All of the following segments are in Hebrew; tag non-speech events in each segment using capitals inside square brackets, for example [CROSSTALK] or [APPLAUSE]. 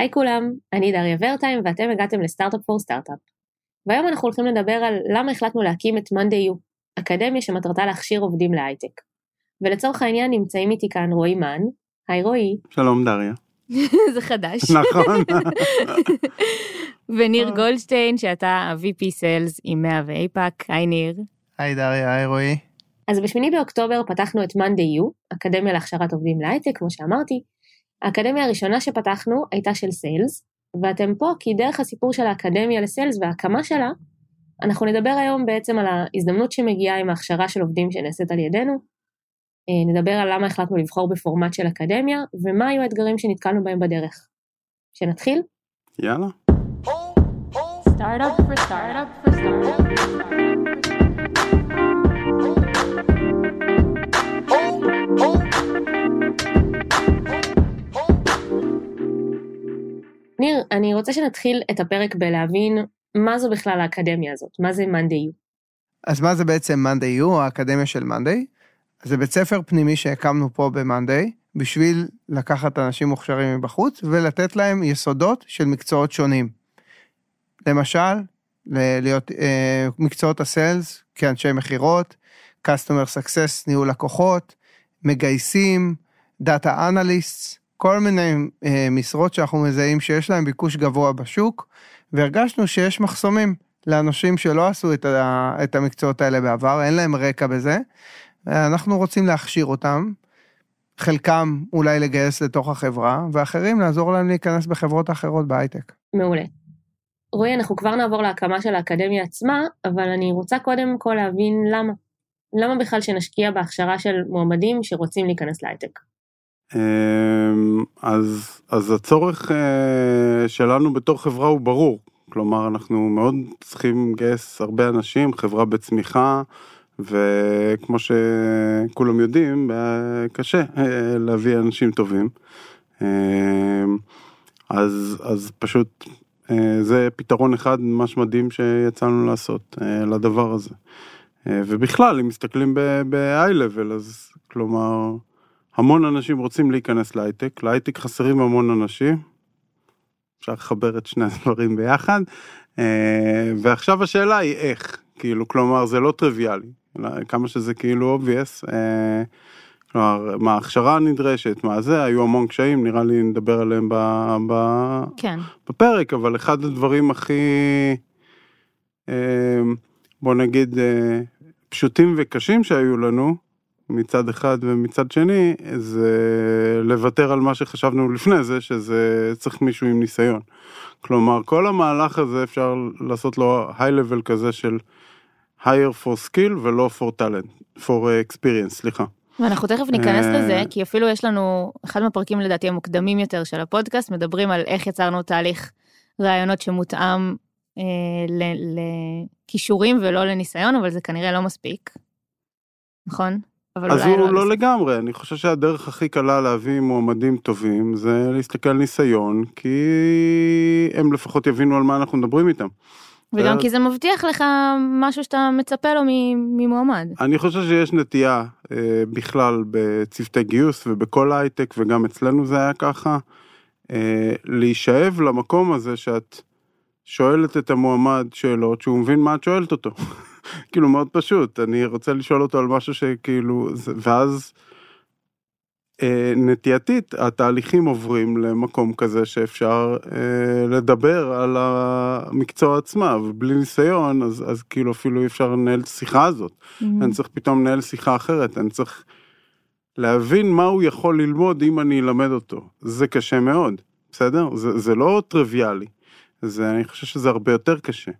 היי כולם, אני דריה ורטיים ואתם הגעתם לסטארט-אפ פור סטארט-אפ. והיום אנחנו הולכים לדבר על למה החלטנו להקים את מאנדי U, אקדמיה שמטרתה להכשיר עובדים להייטק. ולצורך העניין נמצאים איתי כאן רועי מן, היי רועי. שלום דריה. [LAUGHS] זה חדש. נכון. [LAUGHS] וניר גולדשטיין שאתה ה-VP Sales עם 100 ואייפאק, היי ניר. היי דריה, היי רועי. אז בשמיני באוקטובר פתחנו את מאנדי U, אקדמיה להכשרת עובדים להייטק, כמו שאמרתי, האקדמיה הראשונה שפתחנו הייתה של סיילס, ואתם פה כי דרך הסיפור של האקדמיה לסיילס וההקמה שלה, אנחנו נדבר היום בעצם על ההזדמנות שמגיעה עם ההכשרה של עובדים שנעשית על ידינו, אה, נדבר על למה החלטנו לבחור בפורמט של אקדמיה, ומה היו האתגרים שנתקלנו בהם בדרך. שנתחיל? יאללה. Startup for startup for ניר, אני רוצה שנתחיל את הפרק בלהבין מה זו בכלל האקדמיה הזאת, מה זה מאנדי יו. אז מה זה בעצם מאנדי יו, האקדמיה של מאנדי? זה בית ספר פנימי שהקמנו פה במאנדי, בשביל לקחת אנשים מוכשרים מבחוץ ולתת להם יסודות של מקצועות שונים. למשל, להיות אה, מקצועות הסיילס כאנשי מכירות, customer success, ניהול לקוחות, מגייסים, דאטה אנליסט, כל מיני אה, משרות שאנחנו מזהים שיש להם ביקוש גבוה בשוק, והרגשנו שיש מחסומים לאנשים שלא עשו את, ה, את המקצועות האלה בעבר, אין להם רקע בזה. אנחנו רוצים להכשיר אותם, חלקם אולי לגייס לתוך החברה, ואחרים לעזור להם להיכנס בחברות אחרות בהייטק. מעולה. רועי, אנחנו כבר נעבור להקמה של האקדמיה עצמה, אבל אני רוצה קודם כל להבין למה. למה בכלל שנשקיע בהכשרה של מועמדים שרוצים להיכנס להייטק? אמ, אז, אז הצורך אה, שלנו בתור חברה הוא ברור. כלומר, אנחנו מאוד צריכים לגייס הרבה אנשים, חברה בצמיחה, וכמו שכולם יודעים, קשה אה, להביא אנשים טובים. אמ, אז, אז פשוט אה, זה פתרון אחד ממש מדהים שיצאנו לעשות לדבר הזה. ובכלל, אם מסתכלים ב-high-level, אז כלומר, המון אנשים רוצים להיכנס להייטק, להייטק חסרים המון אנשים. אפשר לחבר את שני הדברים ביחד. אה, ועכשיו השאלה היא איך, כאילו, כלומר, זה לא טריוויאלי, כמה שזה כאילו obvious. אה, כלומר, מה ההכשרה הנדרשת, מה זה, היו המון קשיים, נראה לי נדבר עליהם ב, ב, כן. בפרק, אבל אחד הדברים הכי, אה, בוא נגיד, פשוטים וקשים שהיו לנו, מצד אחד ומצד שני זה לוותר על מה שחשבנו לפני זה שזה צריך מישהו עם ניסיון. כלומר כל המהלך הזה אפשר לעשות לו היי לבל כזה של higher for skill ולא for talent, for experience, סליחה. ואנחנו תכף ניכנס אה, לזה כי אפילו יש לנו אחד מהפרקים לדעתי המוקדמים יותר של הפודקאסט מדברים על איך יצרנו תהליך רעיונות שמותאם אה, לכישורים ולא לניסיון אבל זה כנראה לא מספיק. נכון? אז הוא לא, לא לגמרי, אני חושב שהדרך הכי קלה להביא מועמדים טובים זה להסתכל על ניסיון, כי הם לפחות יבינו על מה אנחנו מדברים איתם. וגם כי זה מבטיח לך משהו שאתה מצפה לו ממועמד. אני חושב שיש נטייה אה, בכלל בצוותי גיוס ובכל הייטק וגם אצלנו זה היה ככה, אה, להישאב למקום הזה שאת שואלת את המועמד שאלות שהוא מבין מה את שואלת אותו. [LAUGHS] כאילו מאוד פשוט, אני רוצה לשאול אותו על משהו שכאילו, ואז אה, נטייתית התהליכים עוברים למקום כזה שאפשר אה, לדבר על המקצוע עצמה, ובלי ניסיון אז, אז כאילו אפילו אי אפשר לנהל את השיחה הזאת. Mm-hmm. אני צריך פתאום לנהל שיחה אחרת, אני צריך להבין מה הוא יכול ללמוד אם אני אלמד אותו. זה קשה מאוד, בסדר? זה, זה לא טריוויאלי. זה, אני חושב שזה הרבה יותר קשה.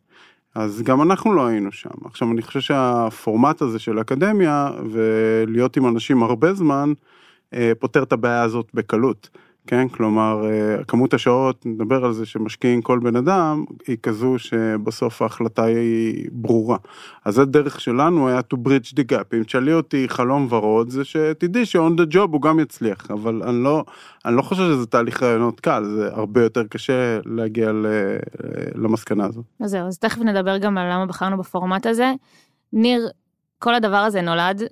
אז גם אנחנו לא היינו שם. עכשיו אני חושב שהפורמט הזה של אקדמיה ולהיות עם אנשים הרבה זמן אה, פותר את הבעיה הזאת בקלות. כן, כלומר אה, כמות השעות, נדבר על זה שמשקיעים כל בן אדם, היא כזו שבסוף ההחלטה היא ברורה. אז הדרך שלנו היה to bridge the gap. אם תשאלי אותי חלום ורוד, זה שתדעי ש-on the job הוא גם יצליח, אבל אני לא, אני לא חושב שזה תהליך רעיונות קל, זה הרבה יותר קשה להגיע ל, למסקנה הזאת. אז זהו, אז תכף נדבר גם על למה בחרנו בפורמט הזה. ניר, כל הדבר הזה נולד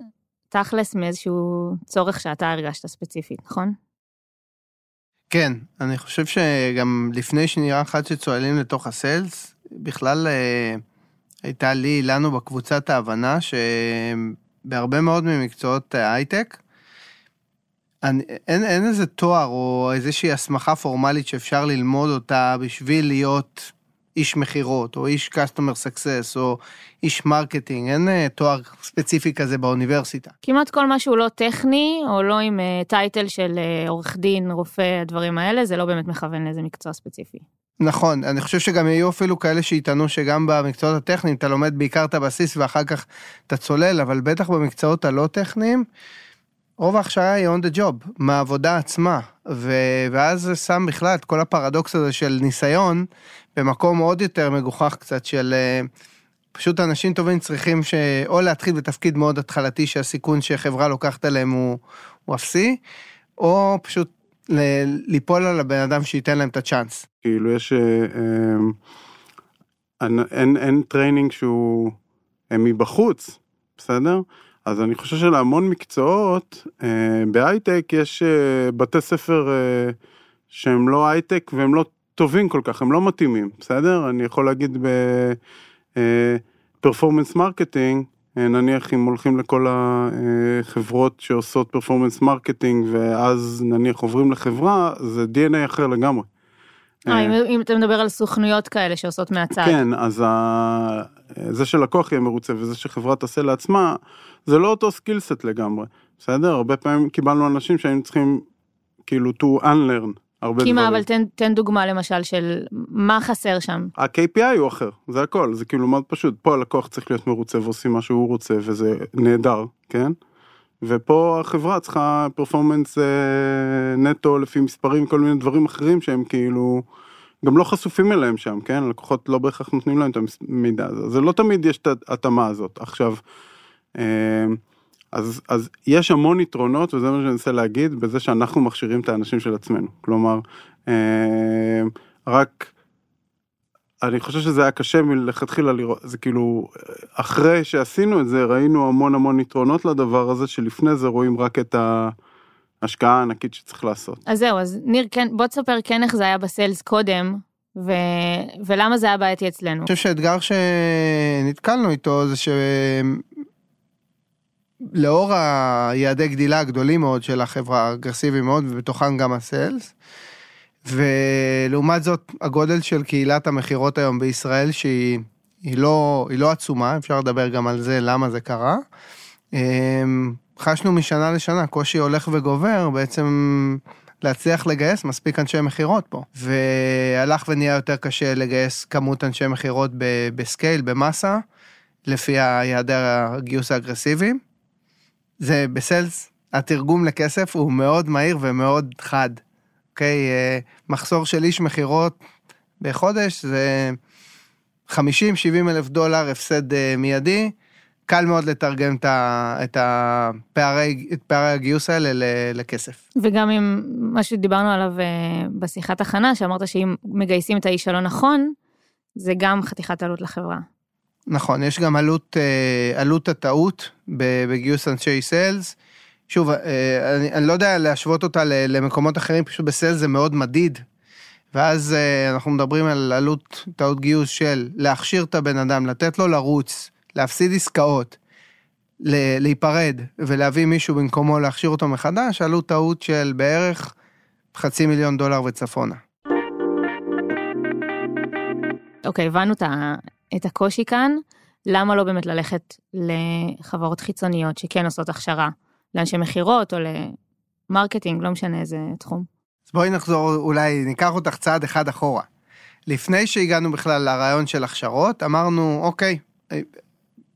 תכלס מאיזשהו צורך שאתה הרגשת ספציפית, נכון? כן, אני חושב שגם לפני שנראה אחד שצוללים לתוך הסיילס, בכלל אה, הייתה לי, לנו בקבוצת ההבנה שבהרבה מאוד ממקצועות ההייטק, אין, אין איזה תואר או איזושהי הסמכה פורמלית שאפשר ללמוד אותה בשביל להיות איש מכירות, או איש customer success, או איש marketing, אין אה, תואר ספציפי כזה באוניברסיטה. כמעט כל מה שהוא לא טכני, או לא עם title אה, של אה, עורך דין, רופא, הדברים האלה, זה לא באמת מכוון לאיזה מקצוע ספציפי. נכון, אני חושב שגם יהיו אפילו כאלה שיטענו שגם במקצועות הטכניים אתה לומד בעיקר את הבסיס ואחר כך אתה צולל, אבל בטח במקצועות הלא טכניים, רוב ההכשרה היא on the job, מהעבודה עצמה, ו... ואז זה שם בכלל את כל הפרדוקס הזה של ניסיון במקום עוד יותר מגוחך קצת של אה, פשוט אנשים טובים צריכים ש... או להתחיל בתפקיד מאוד התחלתי שהסיכון שחברה לוקחת עליהם הוא, הוא אפסי, או פשוט ל... ליפול על הבן אדם שייתן להם את הצ'אנס. כאילו יש, אה, אה, אין, אין, אין training שהוא מבחוץ, בסדר? אז אני חושב שלהמון מקצועות, אה, בהייטק יש אה, בתי ספר אה, שהם לא הייטק והם לא טובים כל כך, הם לא מתאימים, בסדר? אני יכול להגיד ב performance marketing, נניח אם הולכים לכל החברות שעושות performance marketing ואז נניח עוברים לחברה, זה DNA אחר לגמרי. אה, אם, אם אתה מדבר על סוכנויות כאלה שעושות מהצד. כן, אז ה... זה שלקוח יהיה מרוצה וזה שחברה תעשה לעצמה, זה לא אותו סקילסט לגמרי, בסדר? הרבה פעמים קיבלנו אנשים שהיינו צריכים כאילו to unlearn הרבה דברים. מה, אבל תן, תן דוגמה למשל של מה חסר שם. ה-KPI הוא אחר, זה הכל, זה כאילו מאוד פשוט, פה הלקוח צריך להיות מרוצה ועושים מה שהוא רוצה וזה נהדר, כן? ופה החברה צריכה פרפורמנס אה, נטו לפי מספרים, כל מיני דברים אחרים שהם כאילו גם לא חשופים אליהם שם, כן? לקוחות לא בהכרח נותנים להם את המידע הזה, זה לא תמיד יש את ההתאמה הזאת. עכשיו, אז, אז יש המון יתרונות, וזה מה שאני מנסה להגיד, בזה שאנחנו מכשירים את האנשים של עצמנו. כלומר, אה, רק, אני חושב שזה היה קשה מלכתחילה לראות, זה כאילו, אחרי שעשינו את זה, ראינו המון המון יתרונות לדבר הזה, שלפני זה רואים רק את ההשקעה הענקית שצריך לעשות. אז זהו, אז ניר, כן, בוא תספר כן איך זה היה בסיילס קודם, ו... ולמה זה היה בעייתי אצלנו. אני חושב שהאתגר שנתקלנו איתו זה ש... לאור היעדי גדילה הגדולים מאוד של החברה, האגרסיביים מאוד, ובתוכם גם הסיילס, ולעומת זאת, הגודל של קהילת המכירות היום בישראל, שהיא לא, לא עצומה, אפשר לדבר גם על זה, למה זה קרה. אמ, חשנו משנה לשנה, קושי הולך וגובר, בעצם להצליח לגייס מספיק אנשי מכירות פה. והלך ונהיה יותר קשה לגייס כמות אנשי מכירות בסקייל, במאסה, לפי היעדי הגיוס האגרסיביים. זה בסיילס, התרגום לכסף הוא מאוד מהיר ומאוד חד. אוקיי, מחסור של איש מכירות בחודש זה 50-70 אלף דולר הפסד אה, מיידי, קל מאוד לתרגם את הפערי, את פערי הגיוס האלה לכסף. וגם עם מה שדיברנו עליו אה, בשיחת הכנה, שאמרת שאם מגייסים את האיש הלא נכון, זה גם חתיכת עלות לחברה. נכון, יש גם עלות, אה, עלות הטעות בגיוס אנשי סיילס. שוב, אה, אני, אני לא יודע להשוות אותה למקומות אחרים, פשוט בסיילס זה מאוד מדיד. ואז אה, אנחנו מדברים על עלות טעות גיוס של להכשיר את הבן אדם, לתת לו לרוץ, להפסיד עסקאות, להיפרד ולהביא מישהו במקומו להכשיר אותו מחדש, עלות טעות של בערך חצי מיליון דולר וצפונה. אוקיי, okay, הבנו את הקושי כאן, למה לא באמת ללכת לחברות חיצוניות שכן עושות הכשרה לאנשי מכירות או ל marketing, לא משנה איזה תחום. אז בואי נחזור, אולי ניקח אותך צעד אחד אחורה. לפני שהגענו בכלל לרעיון של הכשרות, אמרנו, אוקיי,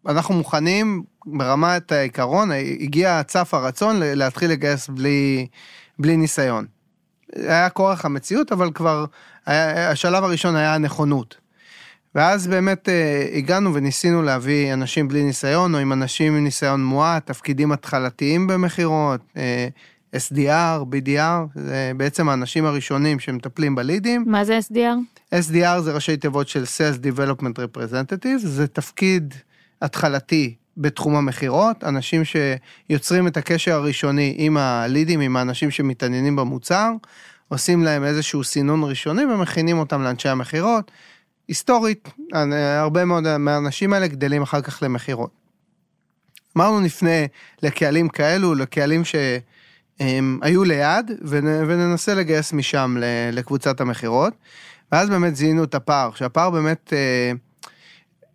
אנחנו מוכנים ברמת העיקרון, הגיע צף הרצון להתחיל לגייס בלי, בלי ניסיון. היה כורח המציאות, אבל כבר היה, השלב הראשון היה הנכונות. ואז באמת אה, הגענו וניסינו להביא אנשים בלי ניסיון, או עם אנשים עם ניסיון מועט, תפקידים התחלתיים במכירות, אה, SDR, BDR, זה בעצם האנשים הראשונים שמטפלים בלידים. מה זה SDR? SDR זה ראשי תיבות של Sales Development Representative, זה תפקיד התחלתי בתחום המכירות, אנשים שיוצרים את הקשר הראשוני עם הלידים, עם האנשים שמתעניינים במוצר, עושים להם איזשהו סינון ראשוני ומכינים אותם לאנשי המכירות. היסטורית, הרבה מאוד מהאנשים האלה גדלים אחר כך למכירות. אמרנו נפנה לקהלים כאלו, לקהלים שהם היו ליד, וננסה לגייס משם לקבוצת המכירות. ואז באמת זיהינו את הפער, שהפער באמת, אה,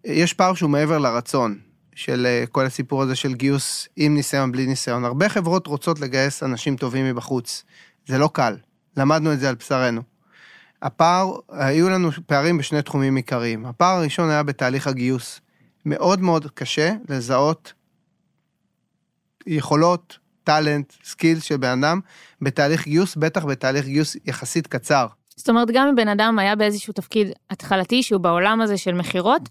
יש פער שהוא מעבר לרצון של אה, כל הסיפור הזה של גיוס עם ניסיון, בלי ניסיון. הרבה חברות רוצות לגייס אנשים טובים מבחוץ. זה לא קל, למדנו את זה על בשרנו. הפער, היו לנו פערים בשני תחומים עיקריים. הפער הראשון היה בתהליך הגיוס. מאוד מאוד קשה לזהות יכולות, talent, skills של בן אדם בתהליך גיוס, בטח בתהליך גיוס יחסית קצר. זאת אומרת, גם אם בן אדם היה באיזשהו תפקיד התחלתי שהוא בעולם הזה של מכירות,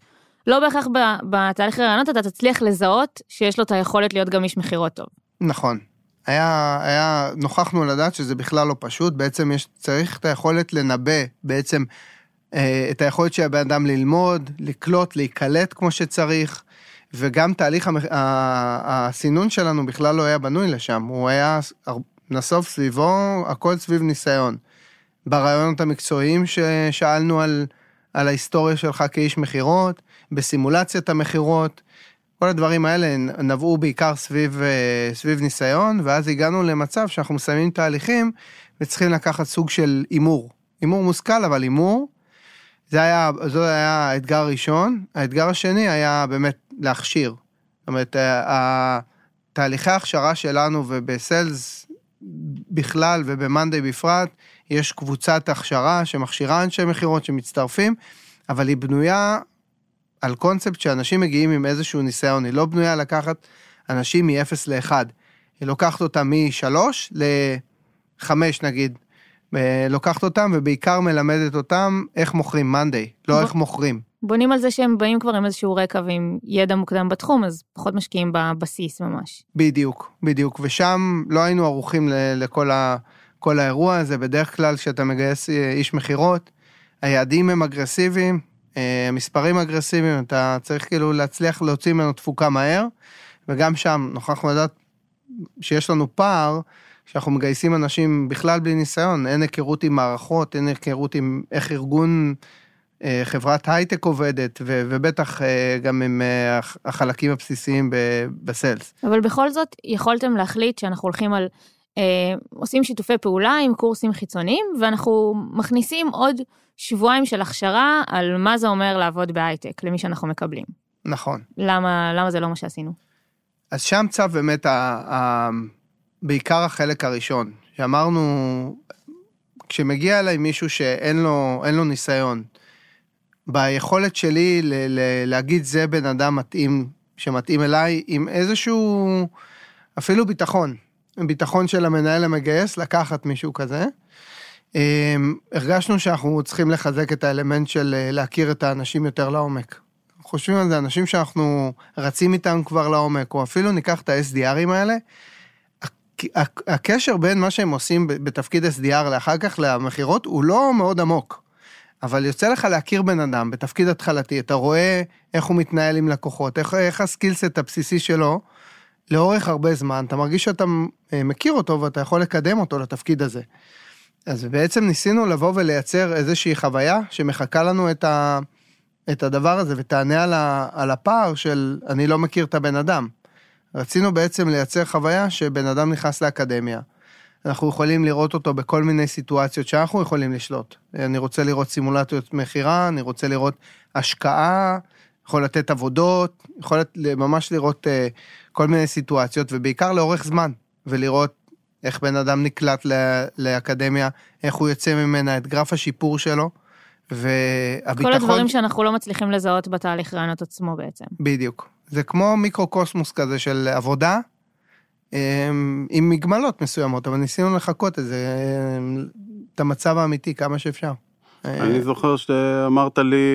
לא בהכרח בתהליך הראיונות אתה תצליח לזהות שיש לו את היכולת להיות גם איש מכירות טוב. נכון. היה, היה, נוכחנו לדעת שזה בכלל לא פשוט, בעצם יש, צריך את היכולת לנבא בעצם אה, את היכולת של הבן אדם ללמוד, לקלוט, להיקלט כמו שצריך, וגם תהליך המ... הסינון שלנו בכלל לא היה בנוי לשם, הוא היה נסוב סביבו, הכל סביב ניסיון. ברעיונות המקצועיים ששאלנו על, על ההיסטוריה שלך כאיש מכירות, בסימולציית המכירות, כל הדברים האלה נבעו בעיקר סביב, אה, סביב ניסיון, ואז הגענו למצב שאנחנו מסיימים תהליכים וצריכים לקחת סוג של הימור. הימור מושכל, אבל הימור. זה היה, זה היה האתגר הראשון. האתגר השני היה באמת להכשיר. זאת אומרת, אה, תהליכי ההכשרה שלנו ובסיילס בכלל ובמאנדיי בפרט, יש קבוצת הכשרה שמכשירה אנשי מכירות שמצטרפים, אבל היא בנויה על קונספט שאנשים מגיעים עם איזשהו ניסיון, היא לא בנויה לקחת אנשים מ-0 ל-1. היא לוקחת אותם מ-3 ל-5 נגיד. אה, לוקחת אותם ובעיקר מלמדת אותם איך מוכרים מאנדיי, לא איך מוכרים. בונים על זה שהם באים כבר עם איזשהו רקע ועם ידע מוקדם בתחום, אז פחות משקיעים בבסיס ממש. בדיוק, בדיוק, ושם לא היינו ערוכים לכל ה... כל האירוע הזה, בדרך כלל כשאתה מגייס אה, איש מכירות, היעדים הם אגרסיביים, מספרים אגרסיביים, אתה צריך כאילו להצליח להוציא ממנו תפוקה מהר, וגם שם נוכחנו לדעת שיש לנו פער, שאנחנו מגייסים אנשים בכלל בלי ניסיון, אין היכרות עם מערכות, אין היכרות עם איך ארגון אה, חברת הייטק עובדת, ו- ובטח גם עם החלקים הבסיסיים בסיילס. אבל בכל זאת, יכולתם להחליט שאנחנו הולכים על אה, עושים שיתופי פעולה עם קורסים חיצוניים, ואנחנו מכניסים עוד שבועיים של הכשרה על מה זה אומר לעבוד בהייטק, למי שאנחנו מקבלים. נכון. למה, למה זה לא מה שעשינו? אז שם צו באמת ה, ה, בעיקר החלק הראשון, שאמרנו, כשמגיע אליי מישהו שאין לו, לו ניסיון, ביכולת שלי ל, ל, להגיד זה בן אדם מתאים, שמתאים אליי, עם איזשהו, אפילו ביטחון. ביטחון של המנהל המגייס לקחת מישהו כזה. אמ, הרגשנו שאנחנו צריכים לחזק את האלמנט של אה, להכיר את האנשים יותר לעומק. חושבים על זה, אנשים שאנחנו רצים איתם כבר לעומק, או אפילו ניקח את ה-SDRים האלה, הקשר בין מה שהם עושים בתפקיד SDR לאחר כך למכירות הוא לא מאוד עמוק. אבל יוצא לך להכיר בן אדם בתפקיד התחלתי, אתה רואה איך הוא מתנהל עם לקוחות, איך, איך הסקילסט הבסיסי שלו, לאורך הרבה זמן, אתה מרגיש שאתה אה, מכיר אותו ואתה יכול לקדם אותו לתפקיד הזה. אז בעצם ניסינו לבוא ולייצר איזושהי חוויה שמחכה לנו את, ה, את הדבר הזה ותענה על, ה, על הפער של אני לא מכיר את הבן אדם. רצינו בעצם לייצר חוויה שבן אדם נכנס לאקדמיה. אנחנו יכולים לראות אותו בכל מיני סיטואציות שאנחנו יכולים לשלוט. אני רוצה לראות סימולטיות מכירה, אני רוצה לראות השקעה, יכול לתת עבודות, יכול ממש לראות uh, כל מיני סיטואציות, ובעיקר לאורך זמן, ולראות איך בן אדם נקלט לאקדמיה, איך הוא יוצא ממנה, את גרף השיפור שלו, והביטחון... כל הדברים שאנחנו לא מצליחים לזהות בתהליך רעיונות עצמו בעצם. בדיוק. זה כמו מיקרו-קוסמוס כזה של עבודה, אמ, עם מגמלות מסוימות, אבל ניסינו לחכות את זה, את המצב האמיתי כמה שאפשר. אני זוכר שאמרת לי,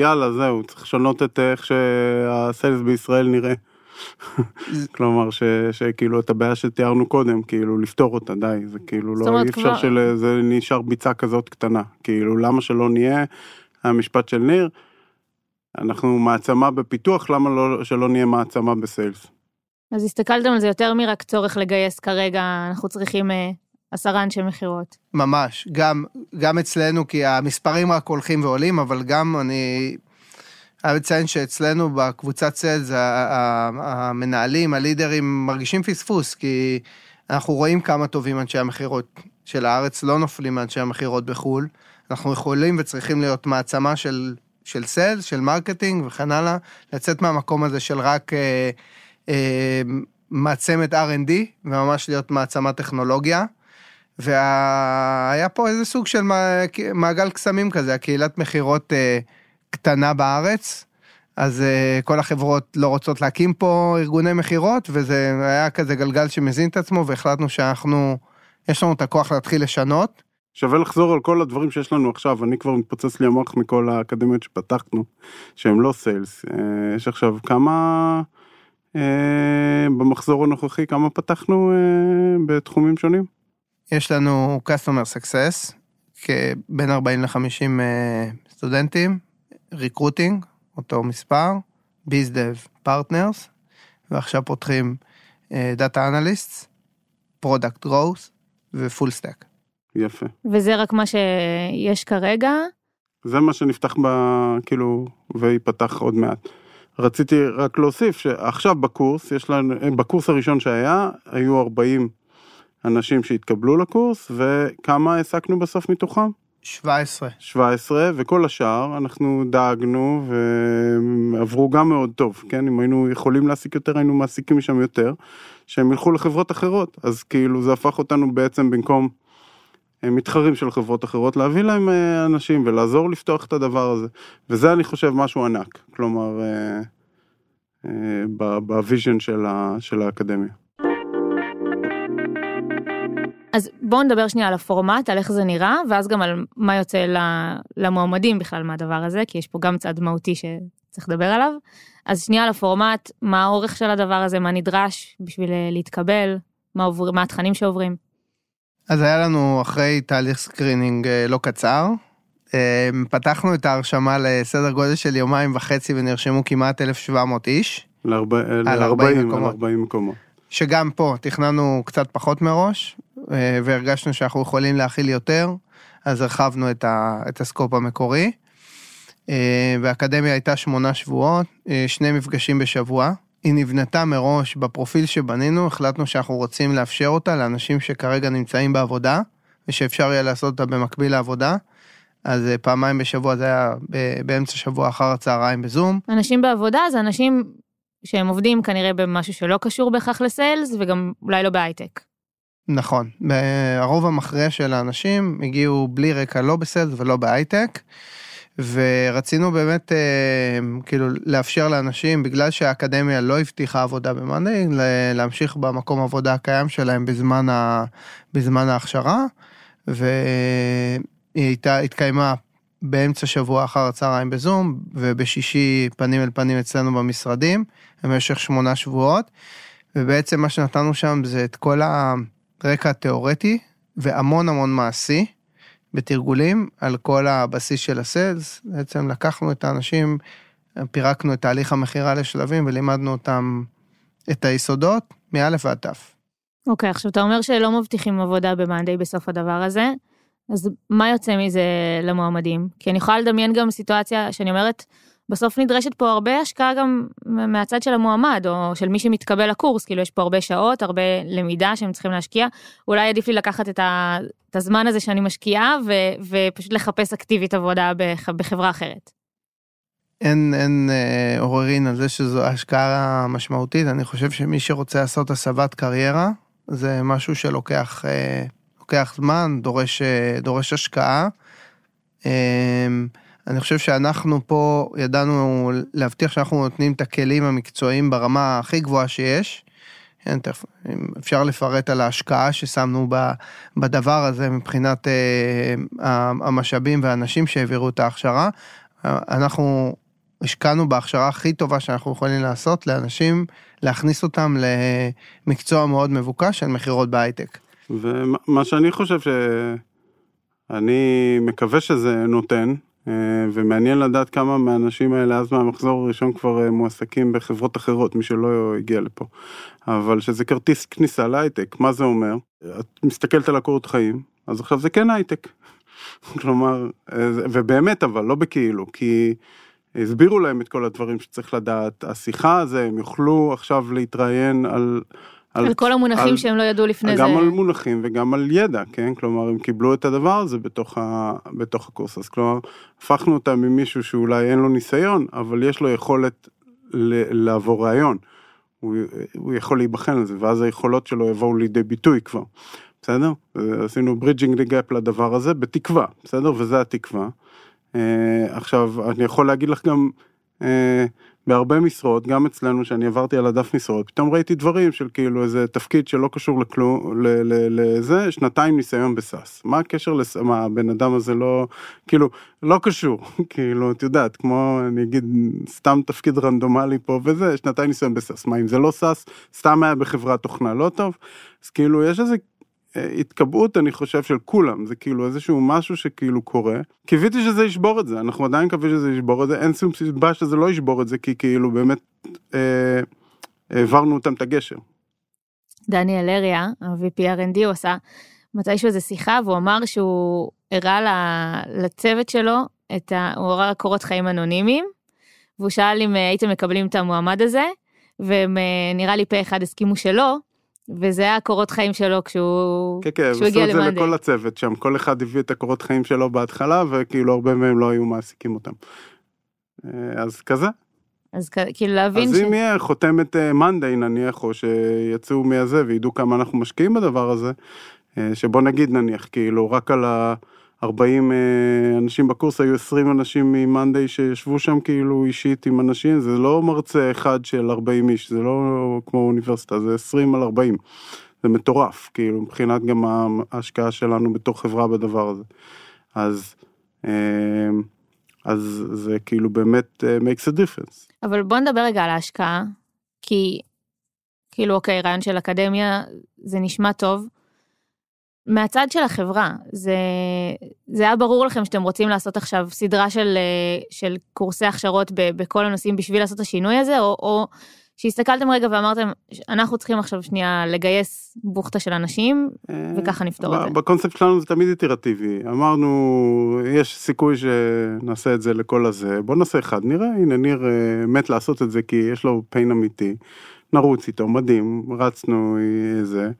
יאללה, זהו, צריך לשנות את איך שהסיילס בישראל נראה. [LAUGHS] כלומר, ש, שכאילו את הבעיה שתיארנו קודם, כאילו לפתור אותה, די, זה כאילו לא, אי אפשר כבר... שזה נשאר ביצה כזאת קטנה, כאילו למה שלא נהיה, המשפט של ניר, אנחנו מעצמה בפיתוח, למה לא, שלא נהיה מעצמה בסיילס? אז הסתכלתם על זה יותר מרק צורך לגייס כרגע, אנחנו צריכים uh, עשרה אנשי מכירות. ממש, גם, גם אצלנו, כי המספרים רק הולכים ועולים, אבל גם אני חייב לציין שאצלנו בקבוצת sales, המנהלים, הלידרים, מרגישים פספוס, כי אנחנו רואים כמה טובים אנשי המכירות של הארץ, לא נופלים מאנשי המכירות בחו"ל. אנחנו יכולים וצריכים להיות מעצמה של, של sales, של marketing וכן הלאה, לצאת מהמקום הזה של רק אה, אה, מעצמת R&D, וממש להיות מעצמת טכנולוגיה. והיה פה איזה סוג של מעגל קסמים כזה, הקהילת מכירות אה, קטנה בארץ, אז uh, כל החברות לא רוצות להקים פה ארגוני מכירות, וזה היה כזה גלגל שמזין את עצמו, והחלטנו שאנחנו, יש לנו את הכוח להתחיל לשנות. שווה לחזור על כל הדברים שיש לנו עכשיו, אני כבר מתפוצץ לי המוח מכל האקדמיות שפתחנו, שהם לא sales. אה, יש עכשיו כמה, אה, במחזור הנוכחי, כמה פתחנו אה, בתחומים שונים? יש לנו Customer Success, בין 40 ל-50 אה, סטודנטים, recruiting, אותו מספר, bizdev partners, ועכשיו פותחים data analyst, product growth ו full stack. יפה. וזה רק מה שיש כרגע? זה מה שנפתח ב... כאילו, וייפתח עוד מעט. רציתי רק להוסיף שעכשיו בקורס, יש לנו, בקורס הראשון שהיה, היו 40 אנשים שהתקבלו לקורס, וכמה העסקנו בסוף מתוכם? 17. 17, וכל השאר אנחנו דאגנו ועברו גם מאוד טוב, כן? אם היינו יכולים להעסיק יותר, היינו מעסיקים משם יותר, שהם ילכו לחברות אחרות. אז כאילו זה הפך אותנו בעצם במקום אה, מתחרים של חברות אחרות, להביא להם אה, אנשים ולעזור לפתוח את הדבר הזה. וזה אני חושב משהו ענק, כלומר, אה, ב vision של האקדמיה. אז בואו נדבר שנייה על הפורמט, על איך זה נראה, ואז גם על מה יוצא למועמדים בכלל מהדבר הזה, כי יש פה גם צד מהותי שצריך לדבר עליו. אז שנייה על הפורמט, מה האורך של הדבר הזה, מה נדרש בשביל אה, להתקבל, מה, עובר, מה התכנים שעוברים. אז היה לנו אחרי תהליך screening אה, לא קצר, אה, פתחנו את ההרשמה לסדר גודל של יומיים וחצי ונרשמו כמעט 1,700 איש. ל-40 מקומות. שגם פה תכננו קצת פחות מראש, אה, והרגשנו שאנחנו יכולים להכיל יותר, אז הרחבנו את, ה, את ה scope המקורי. אה, והאקדמיה הייתה שמונה שבועות, אה, שני מפגשים בשבוע. היא נבנתה מראש בפרופיל שבנינו, החלטנו שאנחנו רוצים לאפשר אותה לאנשים שכרגע נמצאים בעבודה, ושאפשר יהיה לעשות אותה במקביל לעבודה. אז פעמיים בשבוע זה היה באמצע שבוע אחר הצהריים בזום. אנשים בעבודה זה אנשים שהם עובדים כנראה במשהו שלא קשור בהכרח לסיילס וגם אולי לא בהייטק. נכון, הרוב המכריע של האנשים הגיעו בלי רקע לא בסיילס ולא בהייטק. ורצינו באמת אה, כאילו לאפשר לאנשים בגלל שהאקדמיה לא הבטיחה עבודה במאנדי להמשיך במקום עבודה הקיים שלהם בזמן, ה, בזמן ההכשרה והיא הייתה התקיימה באמצע שבוע אחר הצהריים בזום ובשישי פנים אל פנים אצלנו במשרדים במשך שמונה שבועות ובעצם מה שנתנו שם זה את כל ה... רקע תיאורטי והמון המון מעשי בתרגולים על כל הבסיס של הסיילס. בעצם לקחנו את האנשים, פירקנו את תהליך המכירה לשלבים ולימדנו אותם את היסודות מא' ועד ת'. אוקיי, okay, עכשיו אתה אומר שלא מבטיחים עבודה במאנדיי בסוף הדבר הזה, אז מה יוצא מזה למועמדים? כי אני יכולה לדמיין גם סיטואציה שאני אומרת, בסוף נדרשת פה הרבה השקעה גם מהצד של המועמד או של מי שמתקבל לקורס כאילו יש פה הרבה שעות הרבה למידה שהם צריכים להשקיע אולי עדיף לי לקחת את, ה, את הזמן הזה שאני משקיעה ו, ופשוט לחפש אקטיבית עבודה בח, בחברה אחרת. אין אין אה, עוררין על זה שזו השקעה משמעותית אני חושב שמי שרוצה לעשות הסבת קריירה זה משהו שלוקח אה, זמן דורש אה, דורש השקעה. אה, אני חושב שאנחנו פה ידענו להבטיח שאנחנו נותנים את הכלים המקצועיים ברמה הכי גבוהה שיש. כן, אפשר לפרט על ההשקעה ששמנו בדבר הזה מבחינת אה, המשאבים והאנשים שהעבירו את ההכשרה. אנחנו השקענו בהכשרה הכי טובה שאנחנו יכולים לעשות לאנשים, להכניס אותם למקצוע מאוד מבוקש של מכירות בהייטק. ומה שאני חושב שאני מקווה שזה נותן, אה, ומעניין לדעת כמה מהאנשים האלה אז מהמחזור הראשון כבר אה, מועסקים בחברות אחרות, מי שלא הגיע לפה. אבל שזה כרטיס כניסה להייטק, מה זה אומר? את מסתכלת על הקורות חיים, אז עכשיו זה כן הייטק. [LAUGHS] כלומר, אה, ובאמת אבל, לא בכאילו, כי הסבירו להם את כל הדברים שצריך לדעת. השיחה הזה, הם יוכלו עכשיו להתראיין על... על, על כל המונחים על, שהם לא ידעו לפני גם זה. גם על מונחים וגם על ידע, כן? כלומר, הם קיבלו את הדבר הזה בתוך, ה, בתוך הקורס. אז כלומר, הפכנו אותם ממישהו שאולי אין לו ניסיון, אבל יש לו יכולת ל, לעבור ראיון. הוא, הוא יכול להיבחן על זה, ואז היכולות שלו יבואו לידי ביטוי כבר. בסדר? עשינו bridging ל gap לדבר הזה, בתקווה, בסדר? וזה התקווה. אה, עכשיו, אני יכול להגיד לך גם, אה, בהרבה משרות, גם אצלנו, שאני עברתי על הדף משרות, פתאום ראיתי דברים של כאילו איזה תפקיד שלא קשור לכלום, לזה, שנתיים ניסיון ב SaaS. מה הקשר לס... מה, הבן אדם הזה לא, כאילו, לא קשור, [LAUGHS] כאילו, את יודעת, כמו, אני אגיד, סתם תפקיד רנדומלי פה וזה, שנתיים ניסיון בסאס. מה, אם זה לא סאס, סתם היה בחברת תוכנה לא טוב? אז כאילו, יש איזה התקבעות אני חושב של כולם. זה כאילו איזשהו משהו שכאילו קורה. קיוויתי שזה ישבור את זה. אנחנו עדיין מקווים שזה ישבור את זה. אין שום סיבה שזה לא ישבור את זה כי כאילו באמת אה, העברנו אותם את הגשר. דניאל אריה ה-VP R&D הוא עשה מתישהו איזה שיחה והוא אמר שהוא הראה לצוות שלו את ה... הוא הראה קורות חיים אנונימיים והוא שאל אם הייתם מקבלים את המועמד הזה והם אה, לי פה אחד הסכימו שלא וזה היה הקורות חיים שלו כשהוא, כן, כן, כשהוא הגיע למאנדי. כן, כן, עשו את זה לכל הצוות שם, כל אחד הביא את הקורות חיים שלו בהתחלה, וכאילו הרבה מהם לא היו מעסיקים אותם. אה, אז כזה. אז כאילו להבין אז ש... אז אם יהיה חותמת מאנדיי אה, נניח, או שיצאו מהזה וידעו כמה אנחנו משקיעים בדבר הזה, אה, שבוא נגיד נניח, כאילו רק על ה... 40 אה, אנשים בקורס, היו 20 אנשים ממאנדיי שישבו שם כאילו אישית עם אנשים, זה לא מרצה אחד של 40 איש, זה לא כמו אוניברסיטה, זה 20 על 40. זה מטורף, כאילו, מבחינת גם ההשקעה שלנו בתור חברה בדבר הזה. אז, אה, אז זה כאילו באמת אה, makes a difference. אבל בוא נדבר רגע על ההשקעה, כי כאילו אוקיי, רעיון של אקדמיה זה נשמע טוב, מהצד של החברה, זה, זה היה ברור לכם שאתם רוצים לעשות עכשיו סדרה של, אה, של קורסי הכשרות ב, בכל הנושאים בשביל לעשות את השינוי הזה, או, או שהסתכלתם רגע ואמרתם, אנחנו צריכים עכשיו שנייה לגייס בוכטה של אנשים, אה, וככה נפתור את זה. בקונספט שלנו זה תמיד איטרטיבי. אמרנו, יש סיכוי שנעשה את זה לכל הזה, בוא נעשה אחד, נראה, הנה ניר אה, מת לעשות את זה כי יש לו פיין אמיתי, נרוץ איתו, מדהים, רצנו איזה.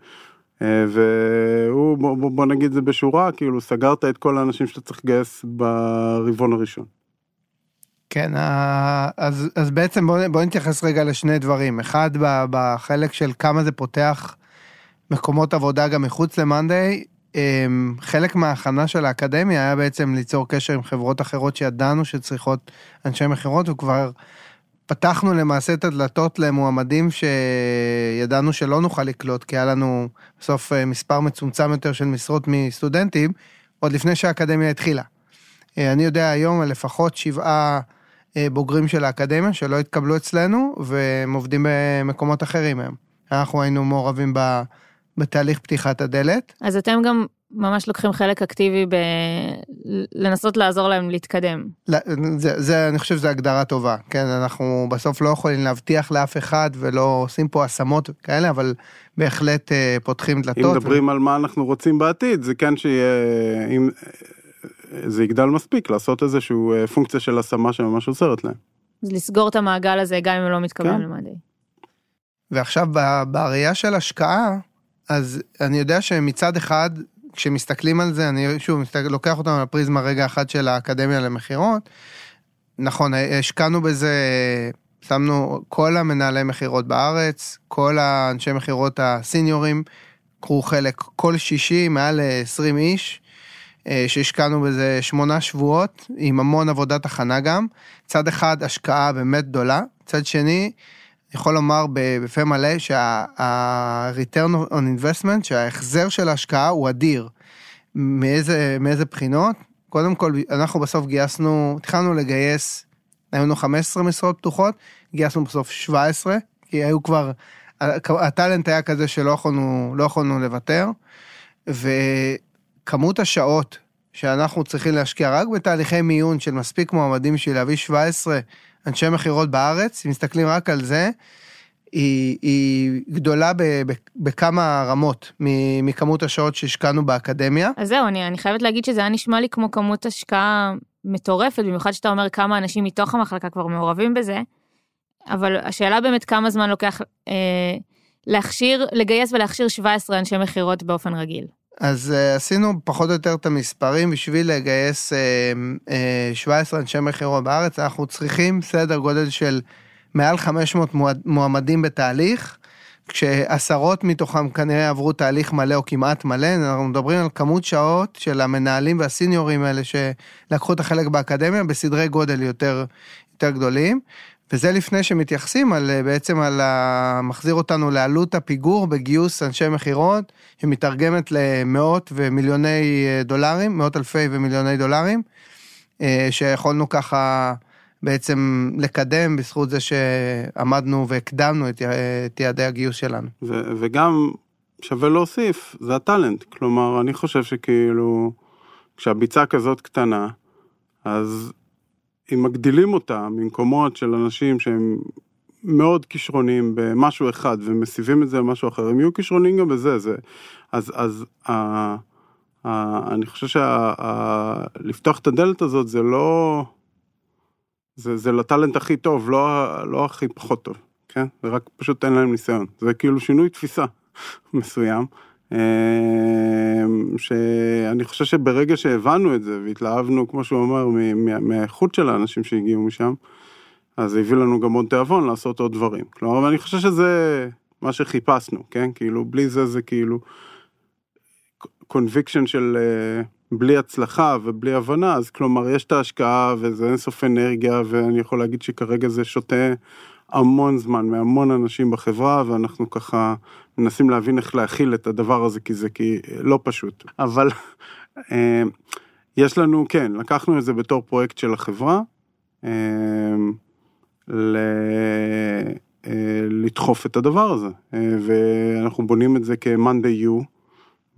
אה, והוא, בוא, בוא, נגיד זה בשורה, כאילו סגרת את כל האנשים שאתה צריך לגייס ברבעון הראשון. כן, אז, אז בעצם בוא, בוא נתייחס רגע לשני דברים. אחד, בחלק של כמה זה פותח מקומות עבודה גם מחוץ למאנדיי, אמ, חלק מההכנה של האקדמיה היה בעצם ליצור קשר עם חברות אחרות שידענו שצריכות אנשי מכירות, וכבר פתחנו למעשה את הדלתות למועמדים שידענו שלא נוכל לקלוט, כי היה לנו בסוף אה, מספר מצומצם יותר של משרות מסטודנטים, עוד לפני שהאקדמיה התחילה. אה, אני יודע היום על לפחות שבעה אה, בוגרים של האקדמיה שלא התקבלו אצלנו, והם עובדים במקומות אחרים היום. אנחנו היינו מעורבים בתהליך פתיחת הדלת. אז אתם גם ממש לוקחים חלק אקטיבי בלנסות לעזור להם להתקדם. זה, זה, אני חושב שזו הגדרה טובה, כן, אנחנו בסוף לא יכולים להבטיח לאף אחד ולא עושים פה השמות כאלה, אבל בהחלט אה, פותחים דלתות. אם מדברים ו... על מה אנחנו רוצים בעתיד, זה כן שיהיה, אם זה יגדל מספיק, לעשות איזושהי אה, פונקציה של השמה שממש עוזרת להם. אז לסגור את המעגל הזה גם אם הם לא מתקבלים כן. למדי. ועכשיו בראייה של השקעה, אז אני יודע שמצד אחד כשמסתכלים על זה, אני שוב מסתכל, לוקח אותנו לפריזמה רגע אחד של האקדמיה למכירות. נכון, השקענו בזה, שמנו כל המנהלי מכירות בארץ, כל האנשי מכירות הסיניורים, קחו חלק כל שישי, מעל 20 איש, אה, שהשקענו בזה שמונה שבועות, עם המון עבודת הכנה גם. צד אחד, השקעה באמת גדולה, צד שני, יכול לומר בפה מלא שה-return on investment, שההחזר של ההשקעה הוא אדיר. מאיזה, מאיזה בחינות? קודם כל, אנחנו בסוף גייסנו, התחלנו לגייס, היו לנו 15 משרות פתוחות, גייסנו בסוף 17, כי היו כבר, הטאלנט היה כזה שלא יכולנו, לא יכולנו לוותר, וכמות השעות שאנחנו צריכים להשקיע רק בתהליכי מיון של מספיק מועמדים בשביל להביא 17 אנשי מכירות בארץ, אם מסתכלים רק על זה, היא, היא גדולה ב, ב, בכמה רמות מכמות השעות שהשקענו באקדמיה. אז זהו, אני, אני חייבת להגיד שזה היה נשמע לי כמו כמות השקעה מטורפת, במיוחד שאתה אומר כמה אנשים מתוך המחלקה כבר מעורבים בזה, אבל השאלה באמת כמה זמן לוקח אה, להכשיר, לגייס ולהכשיר 17 אנשי מכירות באופן רגיל. אז uh, עשינו פחות או יותר את המספרים בשביל לגייס uh, uh, 17 אנשי מכירות בארץ, אנחנו צריכים סדר גודל של מעל 500 מועמדים בתהליך, כשעשרות מתוכם כנראה עברו תהליך מלא או כמעט מלא, אנחנו מדברים על כמות שעות של המנהלים והסיניורים האלה שלקחו את החלק באקדמיה בסדרי גודל יותר, יותר גדולים. וזה לפני שמתייחסים על, בעצם על ה... מחזיר אותנו לעלות הפיגור בגיוס אנשי מכירות, שמתרגמת למאות ומיליוני דולרים, מאות אלפי ומיליוני דולרים, אה, שיכולנו ככה בעצם לקדם בזכות זה שעמדנו והקדמנו את, את יעדי הגיוס שלנו. ו- וגם שווה להוסיף, זה הטאלנט, כלומר, אני חושב שכאילו, כשהביצה כזאת קטנה, אז אם מגדילים אותה ממקומות של אנשים שהם מאוד כישרונים במשהו אחד ומסיבים את זה למשהו אחר, הם יהיו כישרונים גם בזה, זה, אז, אז ה, ה, אני חושב שלפתוח את הדלת הזאת זה לא, זה, זה לטאלנט הכי טוב, לא, לא הכי פחות טוב, כן? זה רק פשוט אין להם ניסיון, זה כאילו שינוי תפיסה [LAUGHS] מסוים. אמ, שאני חושב שברגע שהבנו את זה והתלהבנו, כמו שהוא אמר, מהאיכות של האנשים שהגיעו משם, אז הביא לנו גם עוד תיאבון לעשות עוד דברים. כלומר, אני חושב שזה מה שחיפשנו, כן? כאילו, בלי זה זה כאילו conviction של אה, בלי הצלחה ובלי הבנה, אז כלומר, יש את ההשקעה וזה אינסוף אנרגיה, ואני יכול להגיד שכרגע זה שותה המון זמן מהמון אנשים בחברה, ואנחנו ככה מנסים להבין איך להכיל את הדבר הזה, כי זה כי לא פשוט. אבל אה, יש לנו, כן, לקחנו את זה בתור פרויקט של החברה, אה, ל... אה, לדחוף את הדבר הזה, ואנחנו בונים את זה כ-Monday U,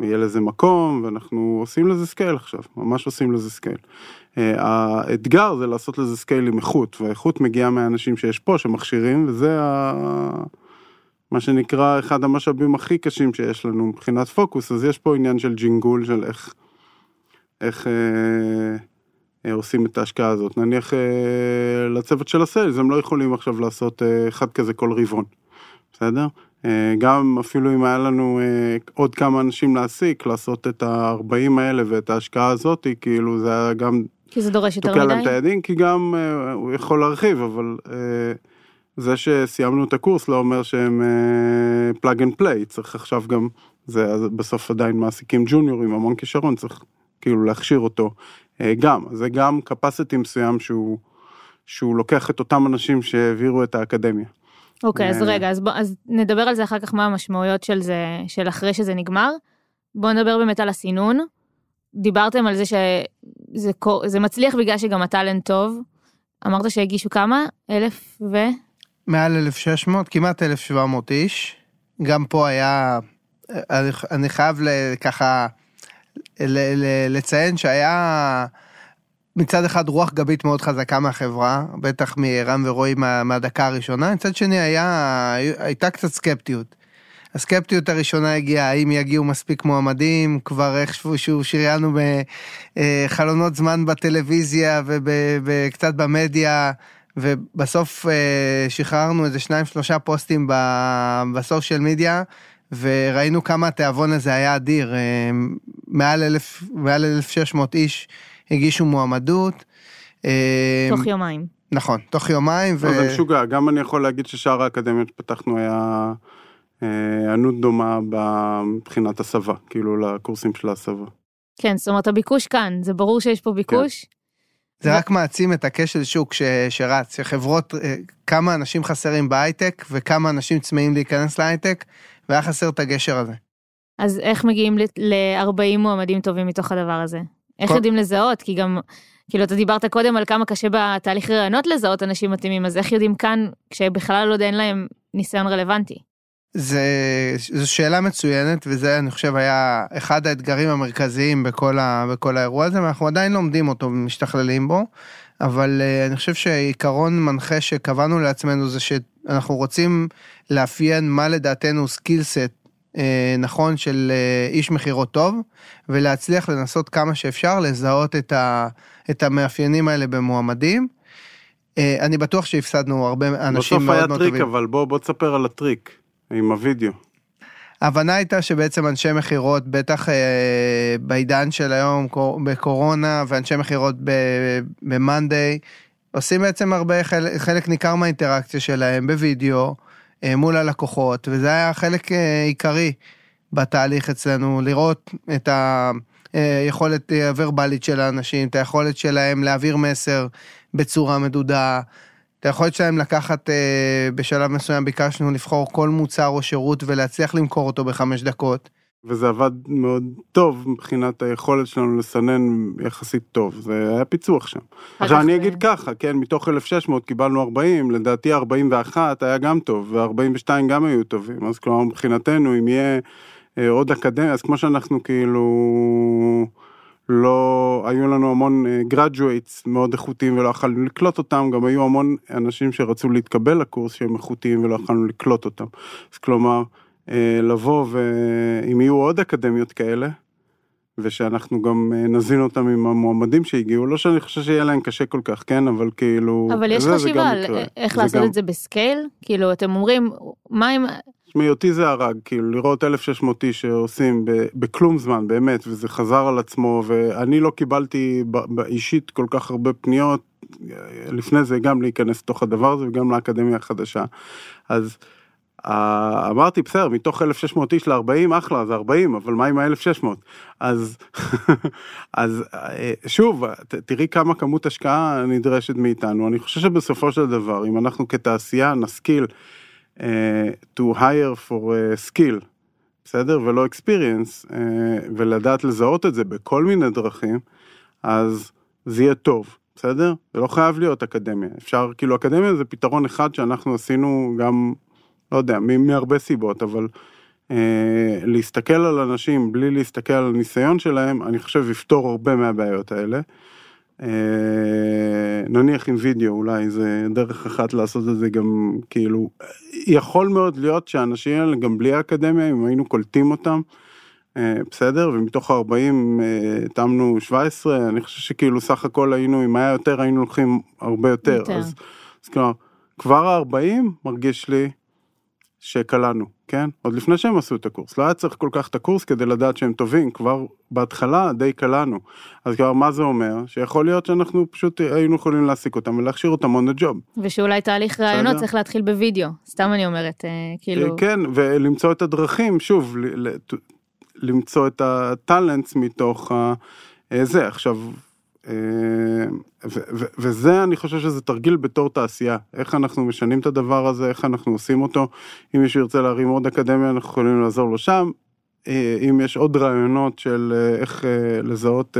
יהיה לזה מקום, ואנחנו עושים לזה scale עכשיו, ממש עושים לזה scale. האתגר זה לעשות לזה scale עם איכות, והאיכות מגיעה מהאנשים שיש פה, שמכשירים, וזה ה... מה שנקרא אחד המשאבים הכי קשים שיש לנו מבחינת פוקוס, אז יש פה עניין של ג'ינגול של איך, איך אה, אה, עושים את ההשקעה הזאת. נניח אה, לצוות של ה sales, הם לא יכולים עכשיו לעשות אה, אחד כזה כל רבעון, בסדר? אה, גם אפילו אם היה לנו אה, עוד כמה אנשים להעסיק, לעשות את ה-40 האלה ואת ההשקעה הזאת, כאילו זה היה גם... כי זה דורש יותר מדי. תוקע להם את הידיים, כי גם אה, הוא יכול להרחיב, אבל... זה שסיימנו את הקורס לא אומר שהם plug and play, צריך עכשיו גם, זה בסוף עדיין מעסיקים ג'וניורים, המון כישרון, צריך כאילו להכשיר אותו גם, זה גם capacity מסוים שהוא, שהוא לוקח את אותם אנשים שהעבירו את האקדמיה. אוקיי, okay, אז רגע, אז, בוא, אז נדבר על זה אחר כך, מה המשמעויות של זה, של אחרי שזה נגמר. בואו נדבר באמת על הסינון. דיברתם על זה שזה מצליח בגלל שגם הטאלנט טוב. אמרת שהגישו כמה? אלף ו... מעל 1,600, כמעט 1,700 איש. גם פה היה, אני חייב ככה לציין שהיה מצד אחד רוח גבית מאוד חזקה מהחברה, בטח מרם ורועי מה, מהדקה הראשונה, מצד שני היה, הייתה קצת סקפטיות. הסקפטיות הראשונה הגיעה, האם יגיעו מספיק מועמדים, כבר איכשהו שריינו בחלונות זמן בטלוויזיה וקצת במדיה, ובסוף אה, שחררנו איזה שניים שלושה פוסטים בסושיאל מדיה, וראינו כמה התיאבון הזה היה אדיר, אה, מעל 1,600 איש הגישו מועמדות. אה, תוך יומיים. נכון, תוך יומיים. ו... זה משוגע, גם אני יכול להגיד ששאר האקדמיות שפתחנו היה ענות דומה מבחינת הסבה, כאילו לקורסים של ההסבה. כן, זאת אומרת הביקוש כאן, זה ברור שיש פה ביקוש. כן. זה רק מעצים את הכשל שוק ש, שרץ, שחברות, אה, כמה אנשים חסרים בהייטק וכמה אנשים צמאים להיכנס להייטק, והיה חסר את הגשר הזה. אז איך מגיעים ל-40 מועמדים טובים מתוך הדבר הזה? איך כל... יודעים לזהות? כי גם, כאילו, אתה דיברת קודם על כמה קשה בתהליך רעיונות לזהות אנשים מתאימים, אז איך יודעים כאן, כשבכלל עוד אין להם ניסיון רלוונטי? זה, זו שאלה מצוינת, וזה אני חושב היה אחד האתגרים המרכזיים בכל, ה, בכל האירוע הזה, ואנחנו עדיין לומדים אותו ומשתכללים בו, אבל אה, אני חושב שעיקרון מנחה שקבענו לעצמנו זה שאנחנו רוצים לאפיין מה לדעתנו skill set נכון של אה, איש מכירות טוב, ולהצליח לנסות כמה שאפשר לזהות את, ה, את המאפיינים האלה במועמדים. אה, אני בטוח שהפסדנו הרבה אנשים מאוד מאוד טובים. בסוף היה טריק, אבל בוא, בוא תספר על הטריק. עם הוידאו. ההבנה הייתה שבעצם אנשי מכירות, בטח אה, בעידן של היום בקורונה ואנשי מכירות במאנדיי, עושים בעצם הרבה, חלק, חלק ניכר מהאינטראקציה שלהם בווידאו אה, מול הלקוחות, וזה היה חלק אה, עיקרי בתהליך אצלנו, לראות את היכולת אה, הוורבלית של האנשים, את היכולת שלהם להעביר מסר בצורה מדודה. את היכולת שלהם לקחת, אה, בשלב מסוים ביקשנו לבחור כל מוצר או שירות ולהצליח למכור אותו בחמש דקות. וזה עבד מאוד טוב מבחינת היכולת שלנו לסנן יחסית טוב, זה היה פיצוח שם. עכשיו אני אגיד ככה, כן, מתוך 1,600 קיבלנו 40, לדעתי 41 היה גם טוב, ו-42 גם היו טובים, אז כלומר מבחינתנו אם יהיה אה, עוד אקדמיה, אז כמו שאנחנו כאילו... לא, היו לנו המון גרדואטס uh, מאוד איכותיים ולא יכלנו לקלוט אותם, גם היו המון אנשים שרצו להתקבל לקורס שהם איכותיים ולא יכלנו לקלוט אותם. אז כלומר, לבוא ואם יהיו עוד אקדמיות כאלה, ושאנחנו גם uh, נזין אותם עם המועמדים שהגיעו, לא שאני חושב שיהיה להם קשה כל כך, כן, אבל כאילו... אבל יש חשיבה על איך לעשות גם... את זה בסקייל? כאילו, אתם אומרים, מה אם... תשמעי, אותי זה הרג, כאילו, לראות 1,600 איש שעושים בכלום זמן, באמת, וזה חזר על עצמו, ואני לא קיבלתי אישית כל כך הרבה פניות, לפני זה גם להיכנס לתוך הדבר הזה וגם לאקדמיה החדשה. אז אמרתי, בסדר, מתוך 1,600 איש ל-40, אחלה, זה 40, אבל מה עם ה-1,600? אז, [LAUGHS] אז שוב, תראי כמה כמות השקעה נדרשת מאיתנו. אני חושב שבסופו של דבר, אם אנחנו כתעשייה נשכיל, uh, to hire for uh, skill, בסדר? ולא experience, uh, ולדעת לזהות את זה בכל מיני דרכים, אז זה יהיה טוב, בסדר? זה לא חייב להיות אקדמיה. אפשר, כאילו, אקדמיה זה פתרון אחד שאנחנו עשינו גם, לא יודע, מהרבה סיבות, אבל uh, להסתכל על אנשים בלי להסתכל על הניסיון שלהם, אני חושב יפתור הרבה מהבעיות האלה. אה, נניח עם וידאו אולי זה דרך אחת לעשות את זה גם כאילו יכול מאוד להיות שהאנשים האלה גם בלי האקדמיה אם היינו קולטים אותם אה, בסדר ומתוך ה-40 התאמנו 17 אני חושב שכאילו סך הכל היינו אם היה יותר היינו לוקחים הרבה יותר, יותר. אז, אז כלומר כבר ה-40 מרגיש לי שקלענו, כן? עוד לפני שהם עשו את הקורס. לא היה צריך כל כך את הקורס כדי לדעת שהם טובים, כבר בהתחלה די קלענו. אז כבר מה זה אומר? שיכול להיות שאנחנו פשוט היינו יכולים להעסיק אותם ולהכשיר אותם on the job. ושאולי תהליך רעיונות צריך להתחיל בווידאו, סתם אני אומרת, אה, כאילו... כן, ולמצוא את הדרכים, שוב, למצוא את הטאלנטס מתוך אה, זה. עכשיו, אה, וזה אני חושב שזה תרגיל בתור תעשייה, איך אנחנו משנים את הדבר הזה, איך אנחנו עושים אותו, אם מישהו ירצה להרים עוד אקדמיה אנחנו יכולים לעזור לו שם, אה, אם יש עוד רעיונות של אה, איך לזהות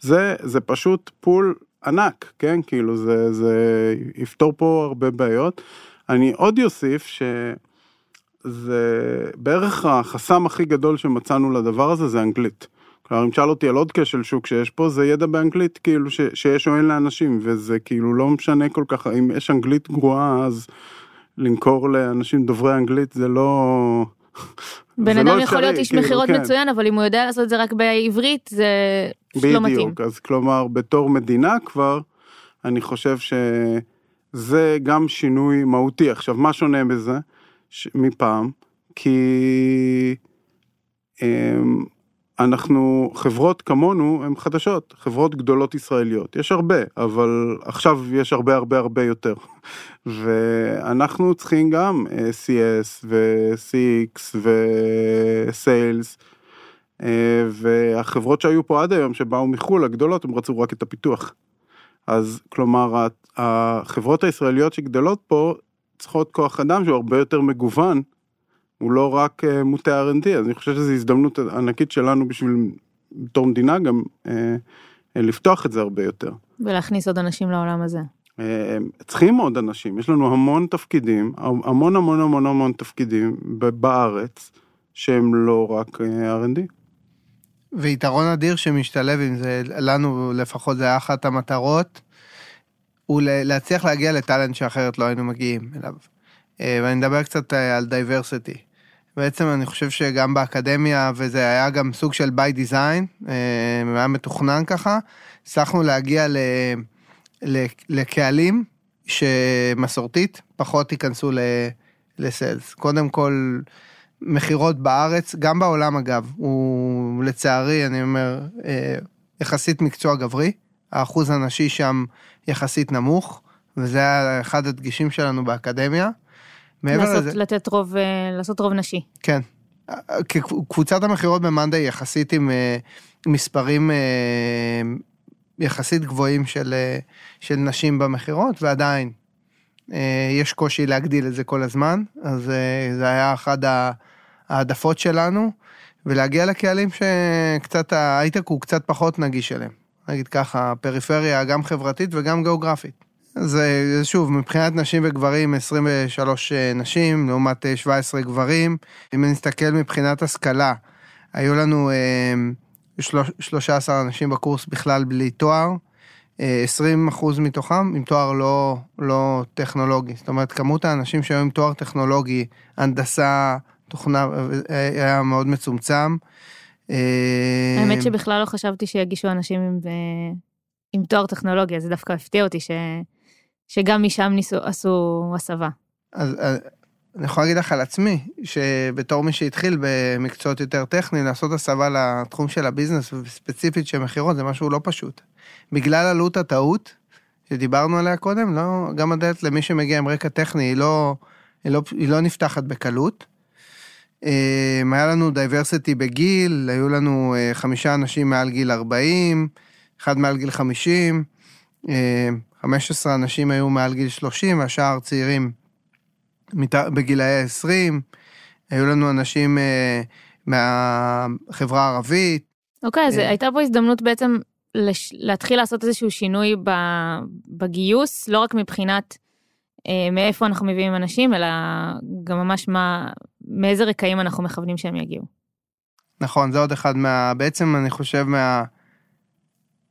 זה, זה פשוט פול ענק, כן, כאילו זה, זה יפתור פה הרבה בעיות. אני עוד יוסיף שזה בערך החסם הכי גדול שמצאנו לדבר הזה זה אנגלית. כלומר, אם תשאל אותי על עוד כשל שוק שיש פה, זה ידע באנגלית, כאילו, ש, שיש או אין לאנשים, וזה כאילו לא משנה כל כך, אם יש אנגלית גרועה, אז למכור לאנשים דוברי אנגלית זה לא... [LAUGHS] בן אדם לא יכול להיות איש כאילו, מכירות כן. מצוין, אבל אם הוא יודע לעשות את זה רק בעברית, זה לא מתאים. בדיוק, אז כלומר, בתור מדינה כבר, אני חושב שזה גם שינוי מהותי. עכשיו, מה שונה בזה ש... מפעם? כי... אמ, אנחנו, חברות כמונו הן חדשות, חברות גדולות ישראליות, יש הרבה, אבל עכשיו יש הרבה הרבה הרבה יותר. [LAUGHS] ואנחנו צריכים גם אה, CS ו-CX ו-Sales, אה, והחברות שהיו פה עד היום שבאו מחו"ל הגדולות, הם רצו רק את הפיתוח. אז כלומר, החברות הישראליות שגדלות פה צריכות כוח אדם שהוא הרבה יותר מגוון. הוא לא רק אה, מוטה R&D, אז אני חושב שזו הזדמנות ענקית שלנו בשביל, בתור מדינה גם, אה, אה, לפתוח את זה הרבה יותר. ולהכניס עוד אנשים לעולם הזה. אה, צריכים עוד אנשים, יש לנו המון תפקידים, המון המון המון המון תפקידים בארץ, שהם לא רק אה, R&D. ויתרון אדיר שמשתלב עם זה, לנו לפחות זה היה אחת המטרות, הוא להצליח להגיע ל talent שאחרת לא היינו מגיעים אליו. אה, ואני מדבר קצת על diversity. בעצם אני חושב שגם באקדמיה, וזה היה גם סוג של by design, היה מתוכנן ככה, הצלחנו להגיע ל... לקהלים שמסורתית פחות ייכנסו ל sales. קודם כל, מכירות בארץ, גם בעולם אגב, הוא לצערי, אני אומר, אה, יחסית מקצוע גברי, האחוז הנשי שם יחסית נמוך, וזה היה אחד הדגישים שלנו באקדמיה. לעשות, לזה... לתת רוב, אה, לעשות רוב נשי. כן. קבוצת המכירות במאנדי יחסית עם אה, מספרים יחסית גבוהים של, אה, של נשים במכירות, ועדיין אה, יש קושי להגדיל את זה כל הזמן, אז אה, זה היה אחת העדפות שלנו, ולהגיע לקהלים שקצת ההייטק הוא קצת פחות נגיש אליהם. נגיד ככה, פריפריה גם חברתית וגם גיאוגרפית. אז שוב, מבחינת נשים וגברים, 23 נשים לעומת 17 גברים. אם נסתכל מבחינת השכלה, היו לנו 13 אנשים בקורס בכלל בלי תואר, 20 אה, אחוז מתוכם עם תואר לא, לא טכנולוגי. זאת אומרת, כמות האנשים שהיו עם תואר טכנולוגי, הנדסה, תוכנה, אה, היה מאוד מצומצם. אה, האמת שבכלל לא חשבתי שיגישו אנשים עם, עם תואר טכנולוגיה, זה דווקא הפתיע אותי ש, שגם משם ניסו, עשו הסבה. אז אני יכול להגיד לך על עצמי, שבתור מי שהתחיל במקצועות יותר טכניים, לעשות הסבה לתחום של הביזנס, וספציפית של מכירות, זה משהו לא פשוט. בגלל עלות הטעות, שדיברנו עליה קודם, לא, גם הדלת למי שמגיע עם רקע טכני, היא לא, היא לא, היא לא נפתחת בקלות. אמ, היה לנו diversity בגיל, היו לנו אה, חמישה אנשים מעל גיל 40, אחד מעל גיל 50, 15 אמ, אנשים היו מעל גיל 30, והשאר צעירים בגילאי ה-20, היו לנו אנשים אה, מהחברה הערבית. אוקיי, okay, אז אה, הייתה פה הזדמנות בעצם לש... להתחיל לעשות איזשהו שינוי ב... בגיוס, לא רק מבחינת אה, מאיפה אנחנו מביאים אנשים, אלא גם ממש מה, מאיזה רקעים אנחנו מכוונים שהם יגיעו. נכון, זה עוד אחד מה... בעצם אני חושב מה...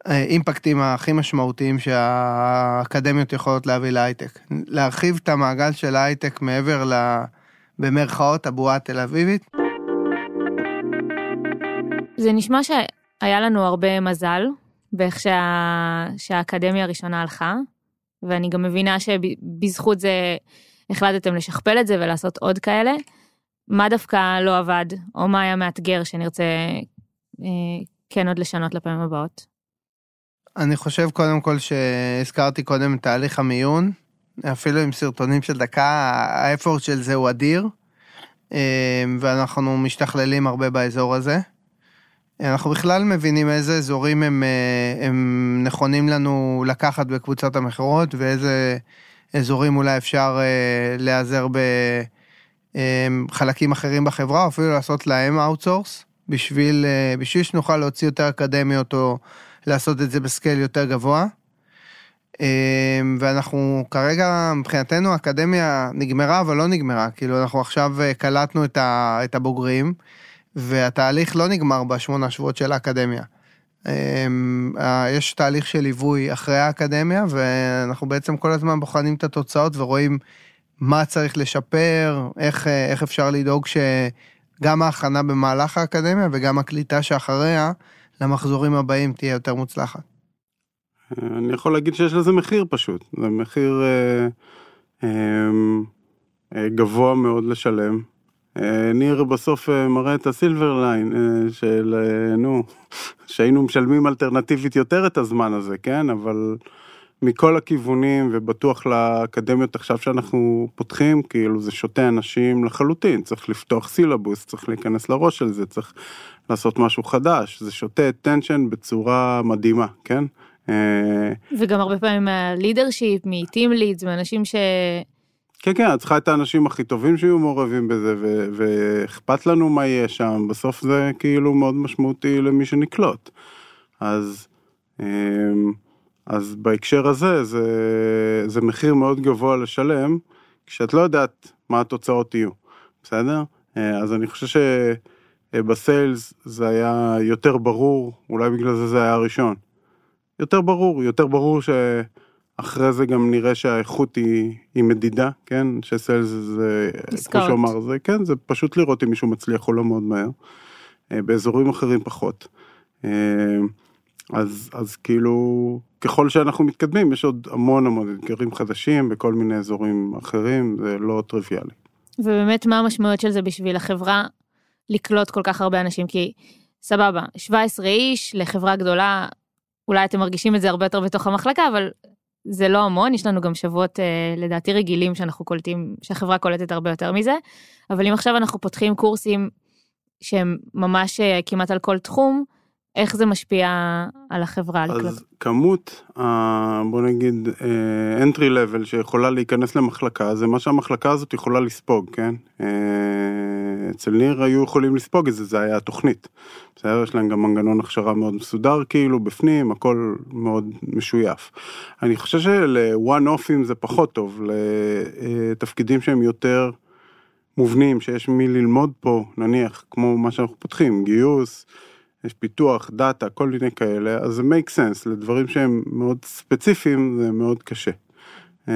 האימפקטים הכי משמעותיים שהאקדמיות יכולות להביא להייטק. להרחיב את המעגל של ההייטק מעבר ל... במרכאות הבועה התל אביבית. זה נשמע שהיה לנו הרבה מזל באיך שה... שהאקדמיה הראשונה הלכה, ואני גם מבינה שבזכות זה החלטתם לשכפל את זה ולעשות עוד כאלה. מה דווקא לא עבד, או מה היה מאתגר שנרצה אה, כן עוד לשנות לפעמים הבאות? אני חושב קודם כל שהזכרתי קודם את תהליך המיון, אפילו עם סרטונים של דקה, האפורט של זה הוא אדיר, אה, ואנחנו משתכללים הרבה באזור הזה. אנחנו בכלל מבינים איזה אזורים הם, אה, הם נכונים לנו לקחת בקבוצת המכירות, ואיזה אזורים אולי אפשר אה, להיעזר בחלקים אחרים בחברה, אפילו לעשות להם outsource, בשביל, בשביל שנוכל להוציא יותר אקדמיות או... לעשות את זה ב scale יותר גבוה. אמ, ואנחנו כרגע, מבחינתנו, האקדמיה נגמרה, אבל לא נגמרה. כאילו, אנחנו עכשיו אה, קלטנו את הבוגרים, והתהליך לא נגמר בשמונה שבועות של האקדמיה. אמ, יש תהליך של ליווי אחרי האקדמיה, ואנחנו בעצם כל הזמן בוחנים את התוצאות ורואים מה צריך לשפר, איך, אה, איך אפשר לדאוג שגם ההכנה במהלך האקדמיה וגם הקליטה שאחריה, למחזורים הבאים תהיה יותר מוצלחת? אני יכול להגיד שיש לזה מחיר פשוט, זה מחיר אה, אה, אה, גבוה מאוד לשלם. אה, ניר בסוף אה, מראה את ה silver line אה, של, אה, נו, [LAUGHS] שהיינו משלמים אלטרנטיבית יותר את הזמן הזה, כן? אבל מכל הכיוונים ובטוח לאקדמיות עכשיו שאנחנו פותחים, כאילו זה שותה אנשים לחלוטין, צריך לפתוח סילבוס, צריך להיכנס לראש של זה, צריך לעשות משהו חדש, זה שותה attention בצורה מדהימה, כן? אה, וגם הרבה פעמים מהלידרשיפ, מטים לידס, מאנשים ש... כן, כן, את צריכה את האנשים הכי טובים שיהיו מעורבים בזה, ואכפת לנו מה יהיה שם, בסוף זה כאילו מאוד משמעותי למי שנקלוט. אז אמ, אז בהקשר הזה זה, זה מחיר מאוד גבוה לשלם, כשאת לא יודעת מה התוצאות יהיו, בסדר? אז אני חושב שבסיילס זה היה יותר ברור, אולי בגלל זה זה היה הראשון. יותר ברור, יותר ברור שאחרי זה גם נראה שהאיכות היא, היא מדידה, כן? שסיילס זה, כמו שאומר, זה כן, זה פשוט לראות אם מישהו מצליח או לא מאוד מהר. באזורים אחרים פחות. אז, אז כאילו, ככל שאנחנו מתקדמים, יש עוד המון המון אתגרים חדשים בכל מיני אזורים אחרים, זה לא טריוויאלי. ובאמת, מה המשמעויות של זה בשביל החברה לקלוט כל כך הרבה אנשים? כי סבבה, 17 איש לחברה גדולה, אולי אתם מרגישים את זה הרבה יותר בתוך המחלקה, אבל זה לא המון, יש לנו גם שבועות אה, לדעתי רגילים שאנחנו קולטים, שהחברה קולטת הרבה יותר מזה, אבל אם עכשיו אנחנו פותחים קורסים שהם ממש אה, כמעט על כל תחום, איך זה משפיע על החברה? אז לקלוט? כמות, בוא נגיד, אה, entry level שיכולה להיכנס למחלקה, זה מה שהמחלקה הזאת יכולה לספוג, כן? אה, אצל ניר היו יכולים לספוג את זה, זה היה התוכנית. בסדר, יש להם גם מנגנון הכשרה מאוד מסודר כאילו, בפנים, הכל מאוד משויף. אני חושב שלוואן אופים זה פחות טוב, לתפקידים שהם יותר מובנים, שיש מי ללמוד פה, נניח, כמו מה שאנחנו פותחים, גיוס, יש פיתוח, דאטה, כל מיני כאלה, אז זה make sense, לדברים שהם מאוד ספציפיים זה מאוד קשה. אה,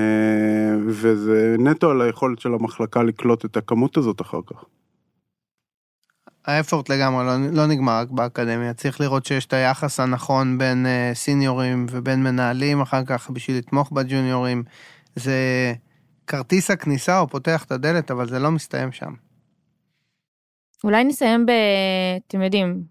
וזה נטו על היכולת של המחלקה לקלוט את הכמות הזאת אחר כך. האפורט לגמרי לא, לא נגמר רק באקדמיה, צריך לראות שיש את היחס הנכון בין uh, סיניורים ובין מנהלים אחר כך בשביל לתמוך בג'וניורים. זה כרטיס הכניסה, הוא פותח את הדלת, אבל זה לא מסתיים שם. אולי נסיים ב... אתם יודעים,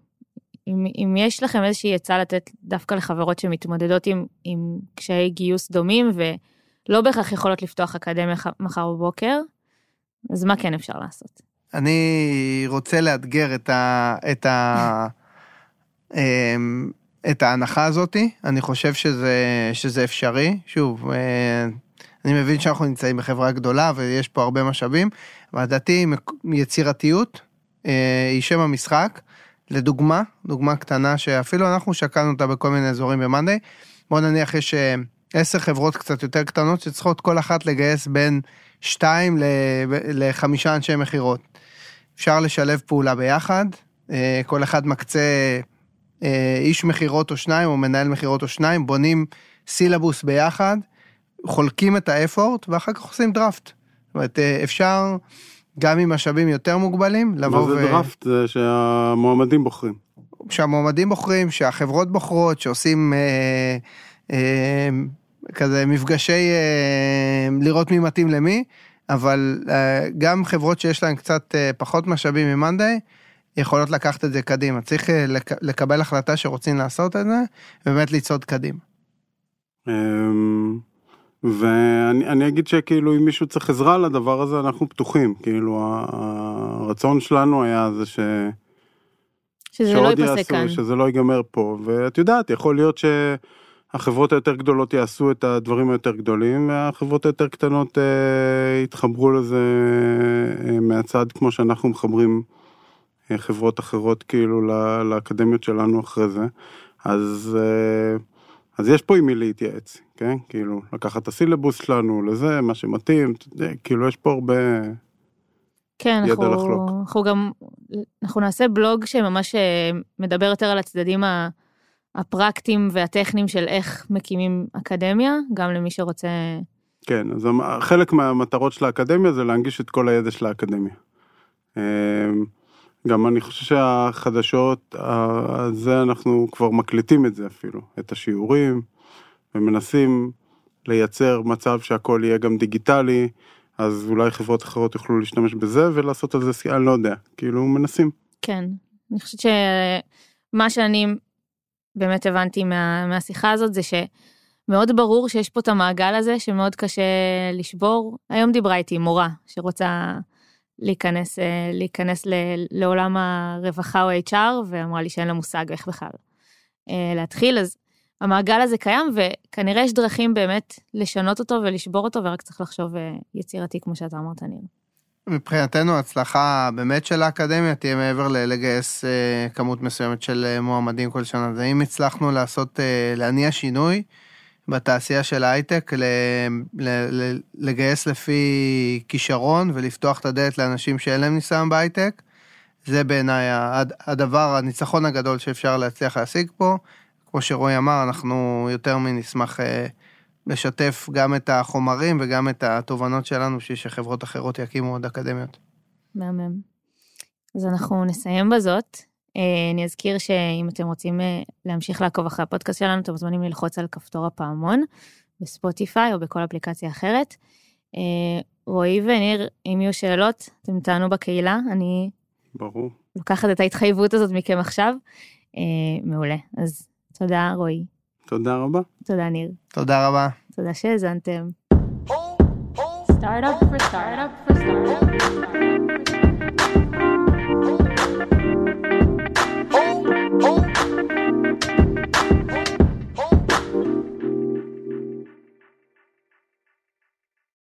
אם, אם יש לכם איזושהי עצה לתת דווקא לחברות שמתמודדות עם, עם קשיי גיוס דומים ולא בהכרח יכולות לפתוח אקדמיה מחר בבוקר, אז מה כן אפשר לעשות? אני רוצה לאתגר את, ה, את, ה, [LAUGHS] אמ, את ההנחה הזאתי, אני חושב שזה, שזה אפשרי. שוב, אה, אני מבין שאנחנו נמצאים בחברה גדולה ויש פה הרבה משאבים, אבל לדעתי יצירתיות אה, היא שם המשחק. לדוגמה, דוגמה קטנה שאפילו אנחנו שקלנו אותה בכל מיני אזורים במאנדיי, בוא נניח יש אה, עשר חברות קצת יותר קטנות שצריכות כל אחת לגייס בין שתיים לחמישה אנשי מכירות. אפשר לשלב פעולה ביחד, אה, כל אחד מקצה אה, איש מכירות או שניים או מנהל מכירות או שניים, בונים סילבוס ביחד, חולקים את האפורט ואחר כך עושים דראפט. זאת אומרת, אפשר... גם עם משאבים יותר מוגבלים, לבוא ו... מה זה דראפט? זה שהמועמדים בוחרים. שהמועמדים בוחרים, שהחברות בוחרות, שעושים אה, אה, כזה מפגשי אה, לראות מי מתאים למי, אבל אה, גם חברות שיש להן קצת אה, פחות משאבים ממאנדיי, יכולות לקחת את זה קדימה. צריך אה, לק, לקבל החלטה שרוצים לעשות את זה, ובאמת לצעוד קדימה. אמ, ואני אגיד שכאילו אם מישהו צריך עזרה לדבר הזה אנחנו פתוחים כאילו הרצון שלנו היה זה ש... שזה לא ייפסק כאן. שזה לא ייגמר פה ואת יודעת יכול להיות שהחברות היותר גדולות יעשו את הדברים היותר גדולים והחברות היותר קטנות אה, יתחברו לזה אה, מהצד כמו שאנחנו מחברים אה, חברות אחרות כאילו לאקדמיות שלנו אחרי זה אז. אה, אז יש פה עם מי להתייעץ, כן? כאילו, לקחת את הסילבוס שלנו לזה, מה שמתאים, כאילו, יש פה הרבה כן, ידע אנחנו, לחלוק. אנחנו גם, אנחנו נעשה בלוג שממש אה, מדבר יותר על הצדדים הפרקטיים והטכניים של איך מקימים אקדמיה, גם למי שרוצה... כן, אז חלק מהמטרות של האקדמיה זה להנגיש את כל הידע של האקדמיה. גם אני חושב שהחדשות, זה אנחנו כבר מקליטים את זה אפילו, את השיעורים, ומנסים לייצר מצב שהכל יהיה גם דיגיטלי, אז אולי חברות אחרות יוכלו להשתמש בזה ולעשות על זה, אני לא יודע, כאילו מנסים. כן, אני חושבת שמה שאני באמת הבנתי מה, מהשיחה הזאת זה שמאוד ברור שיש פה את המעגל הזה שמאוד קשה לשבור. היום דיברה איתי מורה שרוצה להיכנס, אה, להיכנס לעולם הרווחה או HR, ואמרה לי שאין לה מושג איך בכלל אה, להתחיל, אז המעגל הזה קיים, וכנראה יש דרכים באמת לשנות אותו ולשבור אותו, ורק צריך לחשוב אה, יצירתי, כמו שאתה אמרת, ניר. מבחינתנו ההצלחה באמת של האקדמיה תהיה מעבר לגייס כמות מסוימת של מועמדים כל שנה. זה אם הצלחנו לעשות, להניע שינוי, בתעשייה של ההייטק, לגייס לפי כישרון ולפתוח את הדלת לאנשים שאין להם ניסיון בהייטק. זה בעיניי הדבר, הניצחון הגדול שאפשר להצליח להשיג פה. כמו שרועי אמר, אנחנו יותר מנשמח אה, לשתף גם את החומרים וגם את התובנות שלנו בשביל שחברות אחרות יקימו עוד אקדמיות. מהמם. אז אנחנו נסיים בזאת. אה, אני אזכיר שאם אתם רוצים אה, להמשיך לעקוב אחרי הפודקאסט שלנו, אתם מוזמנים ללחוץ על כפתור הפעמון בספוטיפיי או בכל אפליקציה אחרת. רועי וניר, אם יהיו שאלות, אתם תענו בקהילה, אני... ברור. לוקחת את ההתחייבות הזאת מכם עכשיו. מעולה. אז תודה, רועי. תודה רבה. תודה, ניר. תודה רבה. תודה שהאזנתם. Startup for startup for startup.